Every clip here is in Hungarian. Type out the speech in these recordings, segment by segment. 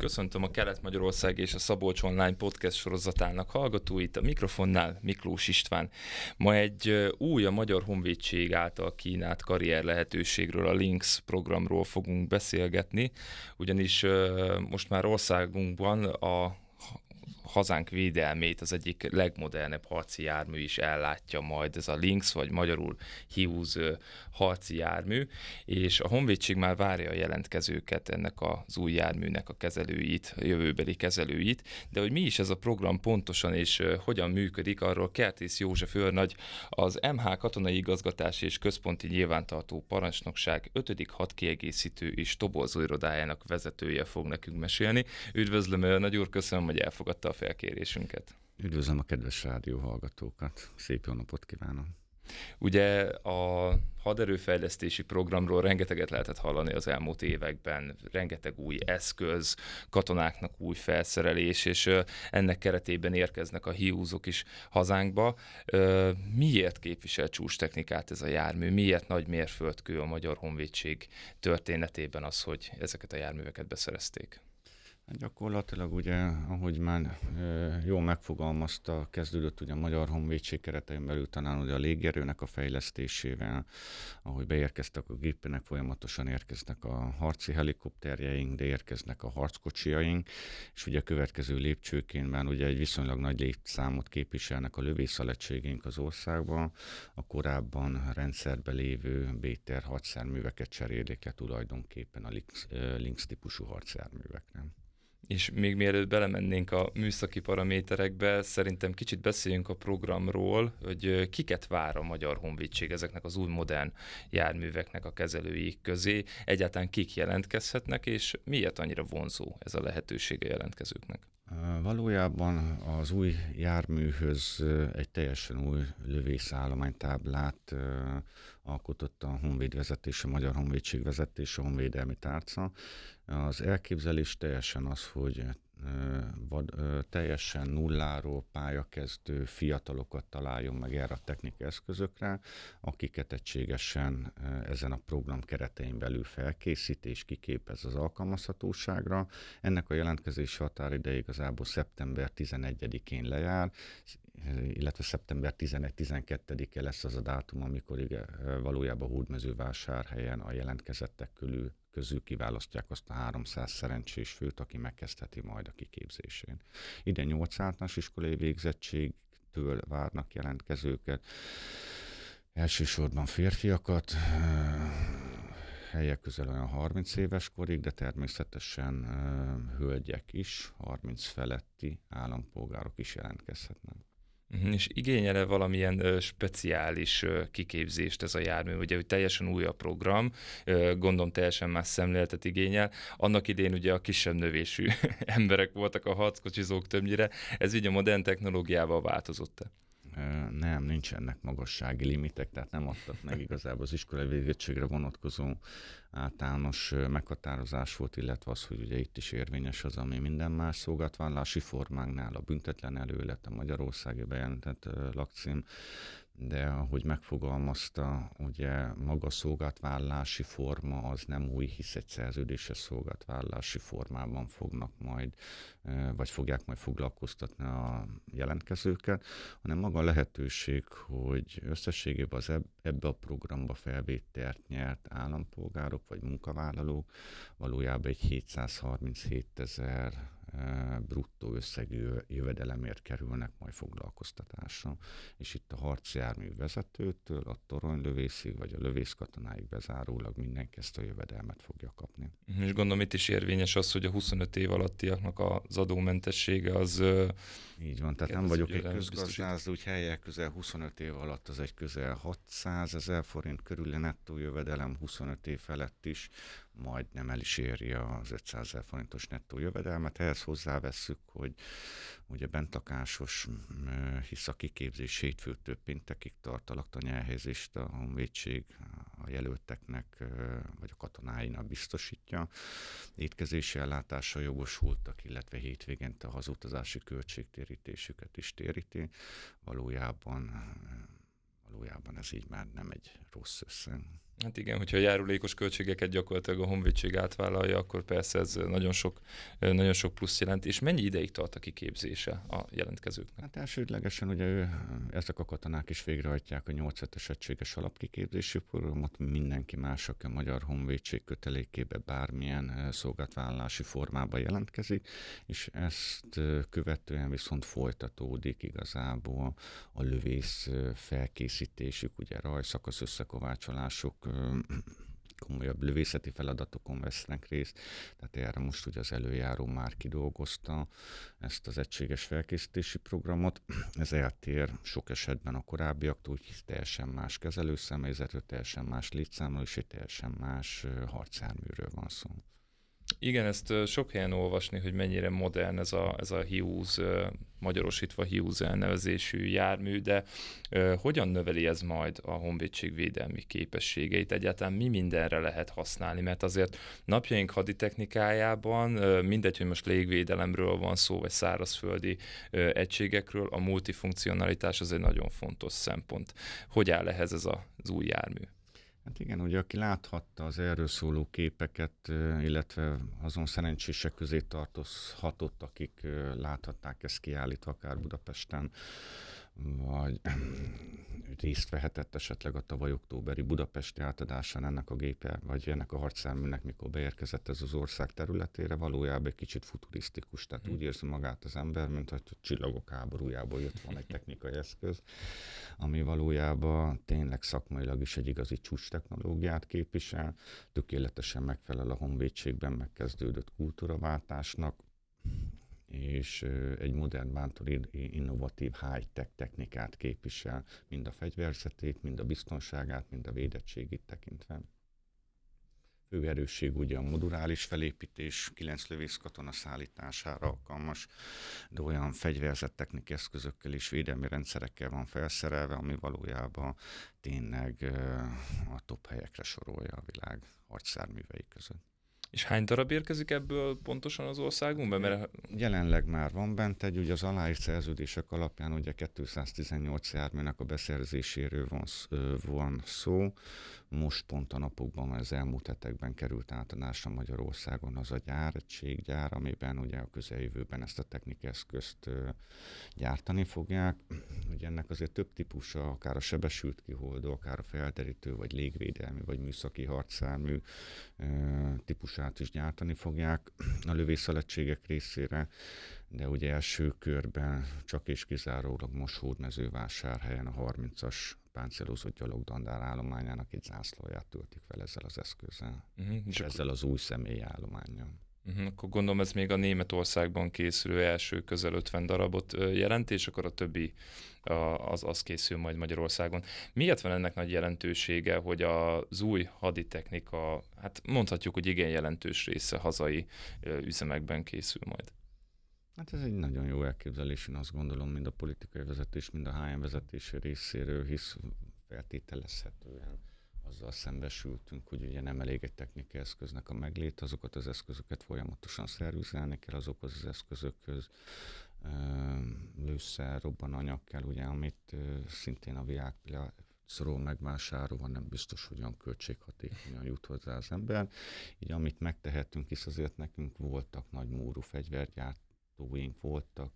Köszöntöm a Kelet-Magyarország és a Szabolcs Online podcast sorozatának hallgatóit, a mikrofonnál Miklós István. Ma egy új a Magyar Honvédség által kínált karrier lehetőségről, a Links programról fogunk beszélgetni, ugyanis most már országunkban a hazánk védelmét az egyik legmodernebb harci jármű is ellátja majd, ez a Lynx, vagy magyarul Hughes harci jármű, és a Honvédség már várja a jelentkezőket ennek az új járműnek a kezelőit, a jövőbeli kezelőit, de hogy mi is ez a program pontosan és hogyan működik, arról Kertész József őrnagy, az MH Katonai Igazgatási és Központi Nyilvántartó Parancsnokság 5. hadkiegészítő és toborzó irodájának vezetője fog nekünk mesélni. Üdvözlöm, Nagy úr, köszönöm, hogy elfogadta a felkérésünket. Üdvözlöm a kedves rádió hallgatókat, szép jó napot kívánok! Ugye a haderőfejlesztési programról rengeteget lehetett hallani az elmúlt években, rengeteg új eszköz, katonáknak új felszerelés, és ennek keretében érkeznek a hiúzok is hazánkba. Miért képvisel csúcs technikát ez a jármű? Miért nagy mérföldkő a Magyar Honvédség történetében az, hogy ezeket a járműveket beszerezték? Gyakorlatilag ugye, ahogy már jó megfogalmazta, kezdődött ugye a Magyar Honvédség keretein belül talán ugye a légierőnek a fejlesztésével, ahogy beérkeztek a gépének, folyamatosan érkeznek a harci helikopterjeink, de érkeznek a harckocsiaink, és ugye a következő lépcsőként már ugye egy viszonylag nagy létszámot képviselnek a lövészalegységeink az országban, a korábban rendszerbe lévő BTR harcjárműveket cserélik le tulajdonképpen a Lynx, Lynx típusú harcjárművekre és még mielőtt belemennénk a műszaki paraméterekbe, szerintem kicsit beszéljünk a programról, hogy kiket vár a Magyar Honvédség ezeknek az új modern járműveknek a kezelői közé, egyáltalán kik jelentkezhetnek, és miért annyira vonzó ez a lehetősége jelentkezőknek? Valójában az új járműhöz egy teljesen új lövészállománytáblát alkotott a Honvéd vezetése, a Magyar Honvédség vezetése, a Honvédelmi Tárca. Az elképzelés teljesen az, hogy vad, teljesen nulláról pályakezdő fiatalokat találjon meg erre a technikai eszközökre, akiket egységesen ezen a program keretein belül felkészít és kiképez az alkalmazhatóságra. Ennek a jelentkezési határide igazából szeptember 11-én lejár, illetve szeptember 11-12-e lesz az a dátum, amikor igen, valójában Hódmezővásárhelyen a jelentkezettek körül közül kiválasztják azt a 300 szerencsés főt, aki megkezdheti majd a kiképzésén. Ide 8 általános iskolai végzettségtől várnak jelentkezőket, elsősorban férfiakat, helyek közel olyan 30 éves korig, de természetesen hölgyek is, 30 feletti állampolgárok is jelentkezhetnek. Uh-huh. És igényel-e valamilyen ö, speciális kiképzést ez a jármű? Ugye, hogy teljesen új a program, gondolom teljesen más szemléletet igényel. Annak idén ugye a kisebb növésű emberek voltak a harckocsizók többnyire. Ez ugye a modern technológiával változott-e? Nem, nincsenek magassági limitek, tehát nem adtak meg igazából az iskolai végettségre vonatkozó általános meghatározás volt, illetve az, hogy ugye itt is érvényes az, ami minden más szolgáltvállalási formánknál a büntetlen előlet, a Magyarországi bejelentett lakcím, de ahogy megfogalmazta, ugye maga szolgáltvállalási forma az nem új, hisz egy szerződéses szolgáltvállalási formában fognak majd, vagy fogják majd foglalkoztatni a jelentkezőket, hanem maga a lehetőség, hogy összességében az ebbe a programba felvételt nyert állampolgárok vagy munkavállalók valójában egy 737 ezer bruttó összegű jövedelemért kerülnek majd foglalkoztatásra. És itt a harcjármű vezetőtől a toronylövészig, vagy a lövészkatonáig bezárólag mindenki ezt a jövedelmet fogja kapni. Mhm, és gondolom itt is érvényes az, hogy a 25 év alattiaknak az adómentessége az... Így van, tehát nem vagyok egy közgazdász, úgy helyek közel 25 év alatt az egy közel 600 ezer forint körül nettó jövedelem, 25 év felett is majd nem el is éri az 500 ezer forintos nettó jövedelmet. Ehhez hozzávesszük, hogy ugye bentakásos, hisz a kiképzés hétfőtől péntekig tart a laktanyelhelyezést a honvédség a jelölteknek vagy a katonáinak biztosítja. Étkezési ellátása jogosultak, illetve hétvégente a hazutazási költségtérítésüket is téríti. Valójában valójában ez így már nem egy rossz összeg. Hát igen, hogyha a járulékos költségeket gyakorlatilag a honvédség átvállalja, akkor persze ez nagyon sok, nagyon sok plusz jelent. És mennyi ideig tart a kiképzése a jelentkezőknek? Hát elsődlegesen ugye ő, ezek a katonák is végrehajtják a 8 es egységes alapkiképzési programot, mindenki más, aki a Magyar Honvédség kötelékébe bármilyen szolgáltvállalási formában jelentkezik, és ezt követően viszont folytatódik igazából a lövész felkészítésük, ugye rajszakasz összekovácsolásuk, komolyabb lövészeti feladatokon vesznek részt, tehát erre most ugye az előjáró már kidolgozta ezt az egységes felkészítési programot. Ez eltér sok esetben a korábbiaktól, hogy teljesen más kezelőszemélyzetről, teljesen más létszámról és egy teljesen más harcjárműről van szó. Igen, ezt sok helyen olvasni, hogy mennyire modern ez a, ez a Hughes, magyarosítva Hughes elnevezésű jármű, de hogyan növeli ez majd a honvédség védelmi képességeit? Egyáltalán mi mindenre lehet használni? Mert azért napjaink haditechnikájában, uh, mindegy, hogy most légvédelemről van szó, vagy szárazföldi uh, egységekről, a multifunkcionalitás az egy nagyon fontos szempont. Hogy áll ehhez ez az új jármű? Hát igen, ugye aki láthatta az erről szóló képeket, illetve azon szerencsések közé tartozhatott, akik láthatták ezt kiállítva akár Budapesten, vagy részt vehetett esetleg a tavaly októberi budapesti átadásán ennek a gépe, vagy ennek a harcjárműnek, mikor beérkezett ez az ország területére, valójában egy kicsit futurisztikus, tehát hmm. úgy érzi magát az ember, mint hogy a csillagok háborújából jött van egy technikai eszköz, ami valójában tényleg szakmailag is egy igazi csúcs technológiát képvisel, tökéletesen megfelel a honvédségben megkezdődött kultúraváltásnak, és egy modern bántor innovatív high-tech technikát képvisel, mind a fegyverzetét, mind a biztonságát, mind a védettségét tekintve. Fő erősség ugye a modulális felépítés, kilenc lövész katona szállítására alkalmas, de olyan fegyverzett technikai eszközökkel és védelmi rendszerekkel van felszerelve, ami valójában tényleg a top helyekre sorolja a világ harcszárművei között. És hány darab érkezik ebből pontosan az országunkba? Mert... Jelenleg már van bent egy, ugye az aláírt szerződések alapján ugye 218 járműnek a beszerzéséről van, van szó. Most pont a napokban, az elmúlt hetekben került átadásra Magyarországon az a gyár, egy gyár, amiben ugye a közeljövőben ezt a technikai eszközt gyártani fogják. Ugye ennek azért több típusa, akár a sebesült kiholdó, akár a felderítő, vagy légvédelmi, vagy műszaki harcármű típusú típusát is gyártani fogják a lövészszövetségek részére, de ugye első körben csak és kizárólag most Hódmezővásárhelyen a 30-as páncélozott gyalogdandár állományának egy zászlóját töltik fel ezzel az eszközzel, uh-huh. és ezzel az új személyi állományjal. Uh-huh, akkor gondolom ez még a Németországban készülő első közel 50 darabot jelent, és akkor a többi az, az készül majd Magyarországon. Miért van ennek nagy jelentősége, hogy az új haditechnika, hát mondhatjuk, hogy igen jelentős része hazai üzemekben készül majd? Hát ez egy nagyon jó elképzelés, én azt gondolom, mind a politikai vezetés, mind a HM vezetése részéről, hisz feltételezhetően azzal szembesültünk, hogy ugye nem elég egy technikai eszköznek a meglét, azokat az eszközöket folyamatosan szervizelni kell azokhoz az eszközökhöz, lőszer, robbananyag kell, ugye, amit szintén a világpiacról megvásárolva nem biztos, hogy olyan költséghatékonyan jut hozzá az ember. Így amit megtehetünk, hisz azért nekünk voltak nagy múrú fegyvergyártóink, voltak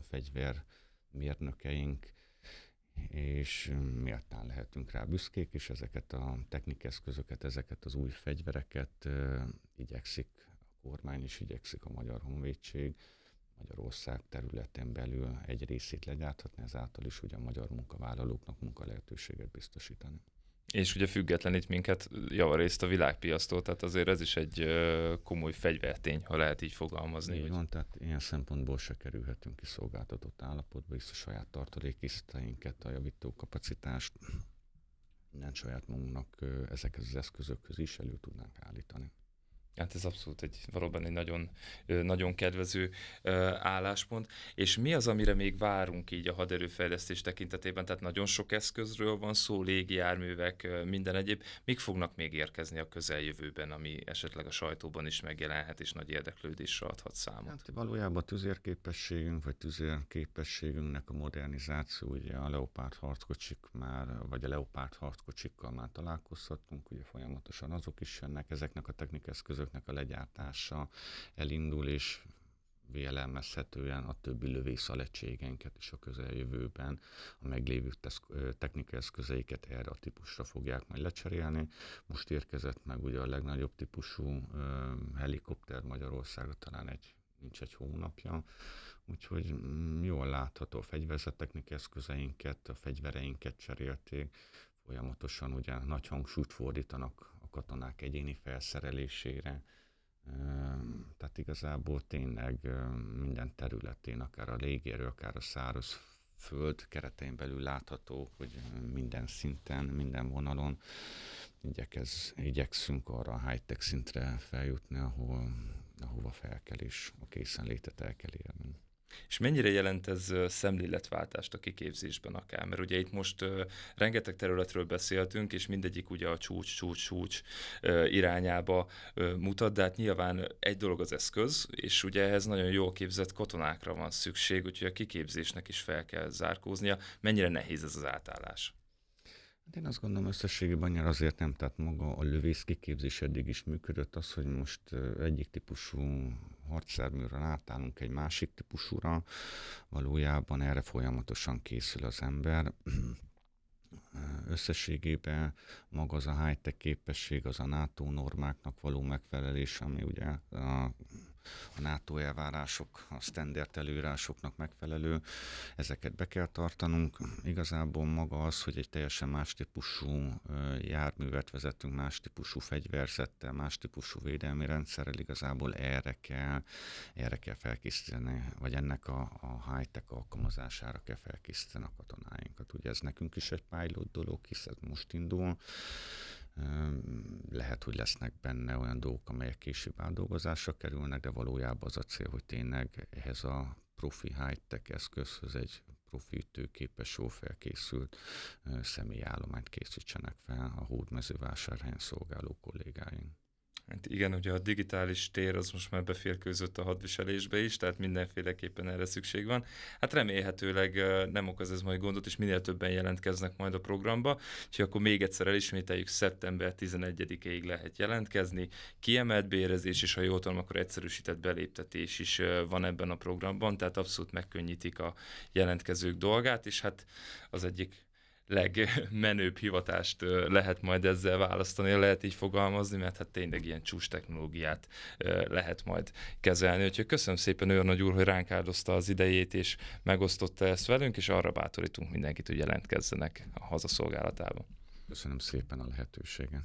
fegyvermérnökeink, és méltán lehetünk rá büszkék, és ezeket a technikeszközöket, ezeket az új fegyvereket uh, igyekszik a kormány is, igyekszik a Magyar Honvédség Magyarország területén belül egy részét legyárthatni, ezáltal is ugye a magyar munkavállalóknak munkalehetőséget biztosítani. És ugye függetlenít minket javarészt a világpiasztól, tehát azért ez is egy komoly fegyvertény, ha lehet így fogalmazni. Így van, tehát ilyen szempontból se kerülhetünk ki szolgáltatott állapotba, hisz a saját tartalékisztainket, a javító kapacitást, minden saját magunknak ezekhez az eszközökhöz is elő tudnánk állítani. Hát ez abszolút egy valóban egy nagyon, nagyon kedvező álláspont. És mi az, amire még várunk így a haderőfejlesztés tekintetében? Tehát nagyon sok eszközről van szó, légijárművek, minden egyéb. Mik fognak még érkezni a közeljövőben, ami esetleg a sajtóban is megjelenhet, és nagy érdeklődésre adhat számot? Hát valójában a tüzérképességünk, vagy tüzérképességünknek a modernizáció, ugye a Leopard harckocsik már, vagy a Leopard harckocsikkal már találkozhatunk, ugye folyamatosan azok is jönnek, ezeknek a technikeszközök eszközöknek a legyártása elindul, és a többi lövészalettségeinket is a közeljövőben a meglévő technikai eszközeiket erre a típusra fogják majd lecserélni. Most érkezett meg ugye a legnagyobb típusú helikopter Magyarországra, talán egy nincs egy hónapja, úgyhogy mm, jól látható a fegyverzeteknik eszközeinket, a fegyvereinket cserélték, folyamatosan ugye nagy hangsúlyt fordítanak a katonák egyéni felszerelésére, tehát igazából tényleg minden területén, akár a légierő, akár a száraz föld keretein belül látható, hogy minden szinten, minden vonalon igyekez, igyekszünk arra a high-tech szintre feljutni, ahol, ahova fel kell és a készenlétet el kell érni. És mennyire jelent ez szemléletváltást a kiképzésben akár? Mert ugye itt most rengeteg területről beszéltünk, és mindegyik ugye a csúcs, csúcs, csúcs irányába mutat, de hát nyilván egy dolog az eszköz, és ugye ehhez nagyon jól képzett katonákra van szükség, úgyhogy a kiképzésnek is fel kell zárkóznia. Mennyire nehéz ez az átállás? Hát én azt gondolom összességében annyira azért nem, tehát maga a lövész kiképzés eddig is működött, az, hogy most egyik típusú harcszerműről átállunk egy másik típusúra, valójában erre folyamatosan készül az ember. Összességében maga az a high-tech képesség, az a NATO normáknak való megfelelés, ami ugye a a NATO elvárások, a standard előírásoknak megfelelő, ezeket be kell tartanunk. Igazából maga az, hogy egy teljesen más típusú járművet vezetünk, más típusú fegyverzettel, más típusú védelmi rendszerrel, igazából erre kell, erre kell felkészíteni, vagy ennek a, a high-tech alkalmazására kell felkészíteni a katonáinkat. Ugye ez nekünk is egy pilot dolog, hiszen most indul, lehet, hogy lesznek benne olyan dolgok, amelyek később átdolgozásra kerülnek, de valójában az a cél, hogy tényleg ehhez a profi high-tech eszközhöz egy profi ütőképes, jó felkészült személyállományt készítsenek fel a hódmezővásárhelyen szolgáló kollégáink. Hát igen, ugye a digitális tér az most már beférkőzött a hadviselésbe is, tehát mindenféleképpen erre szükség van. Hát remélhetőleg nem okoz ez majd gondot, és minél többen jelentkeznek majd a programba, úgyhogy akkor még egyszer elismételjük, szeptember 11-ig lehet jelentkezni. Kiemelt bérezés, és ha jól tudom, akkor egyszerűsített beléptetés is van ebben a programban, tehát abszolút megkönnyítik a jelentkezők dolgát, és hát az egyik legmenőbb hivatást lehet majd ezzel választani, lehet így fogalmazni, mert hát tényleg ilyen csúcs technológiát lehet majd kezelni. Úgyhogy köszönöm szépen olyan nagy úr, hogy ránk áldozta az idejét, és megosztotta ezt velünk, és arra bátorítunk mindenkit, hogy jelentkezzenek a hazaszolgálatába. Köszönöm szépen a lehetőséget.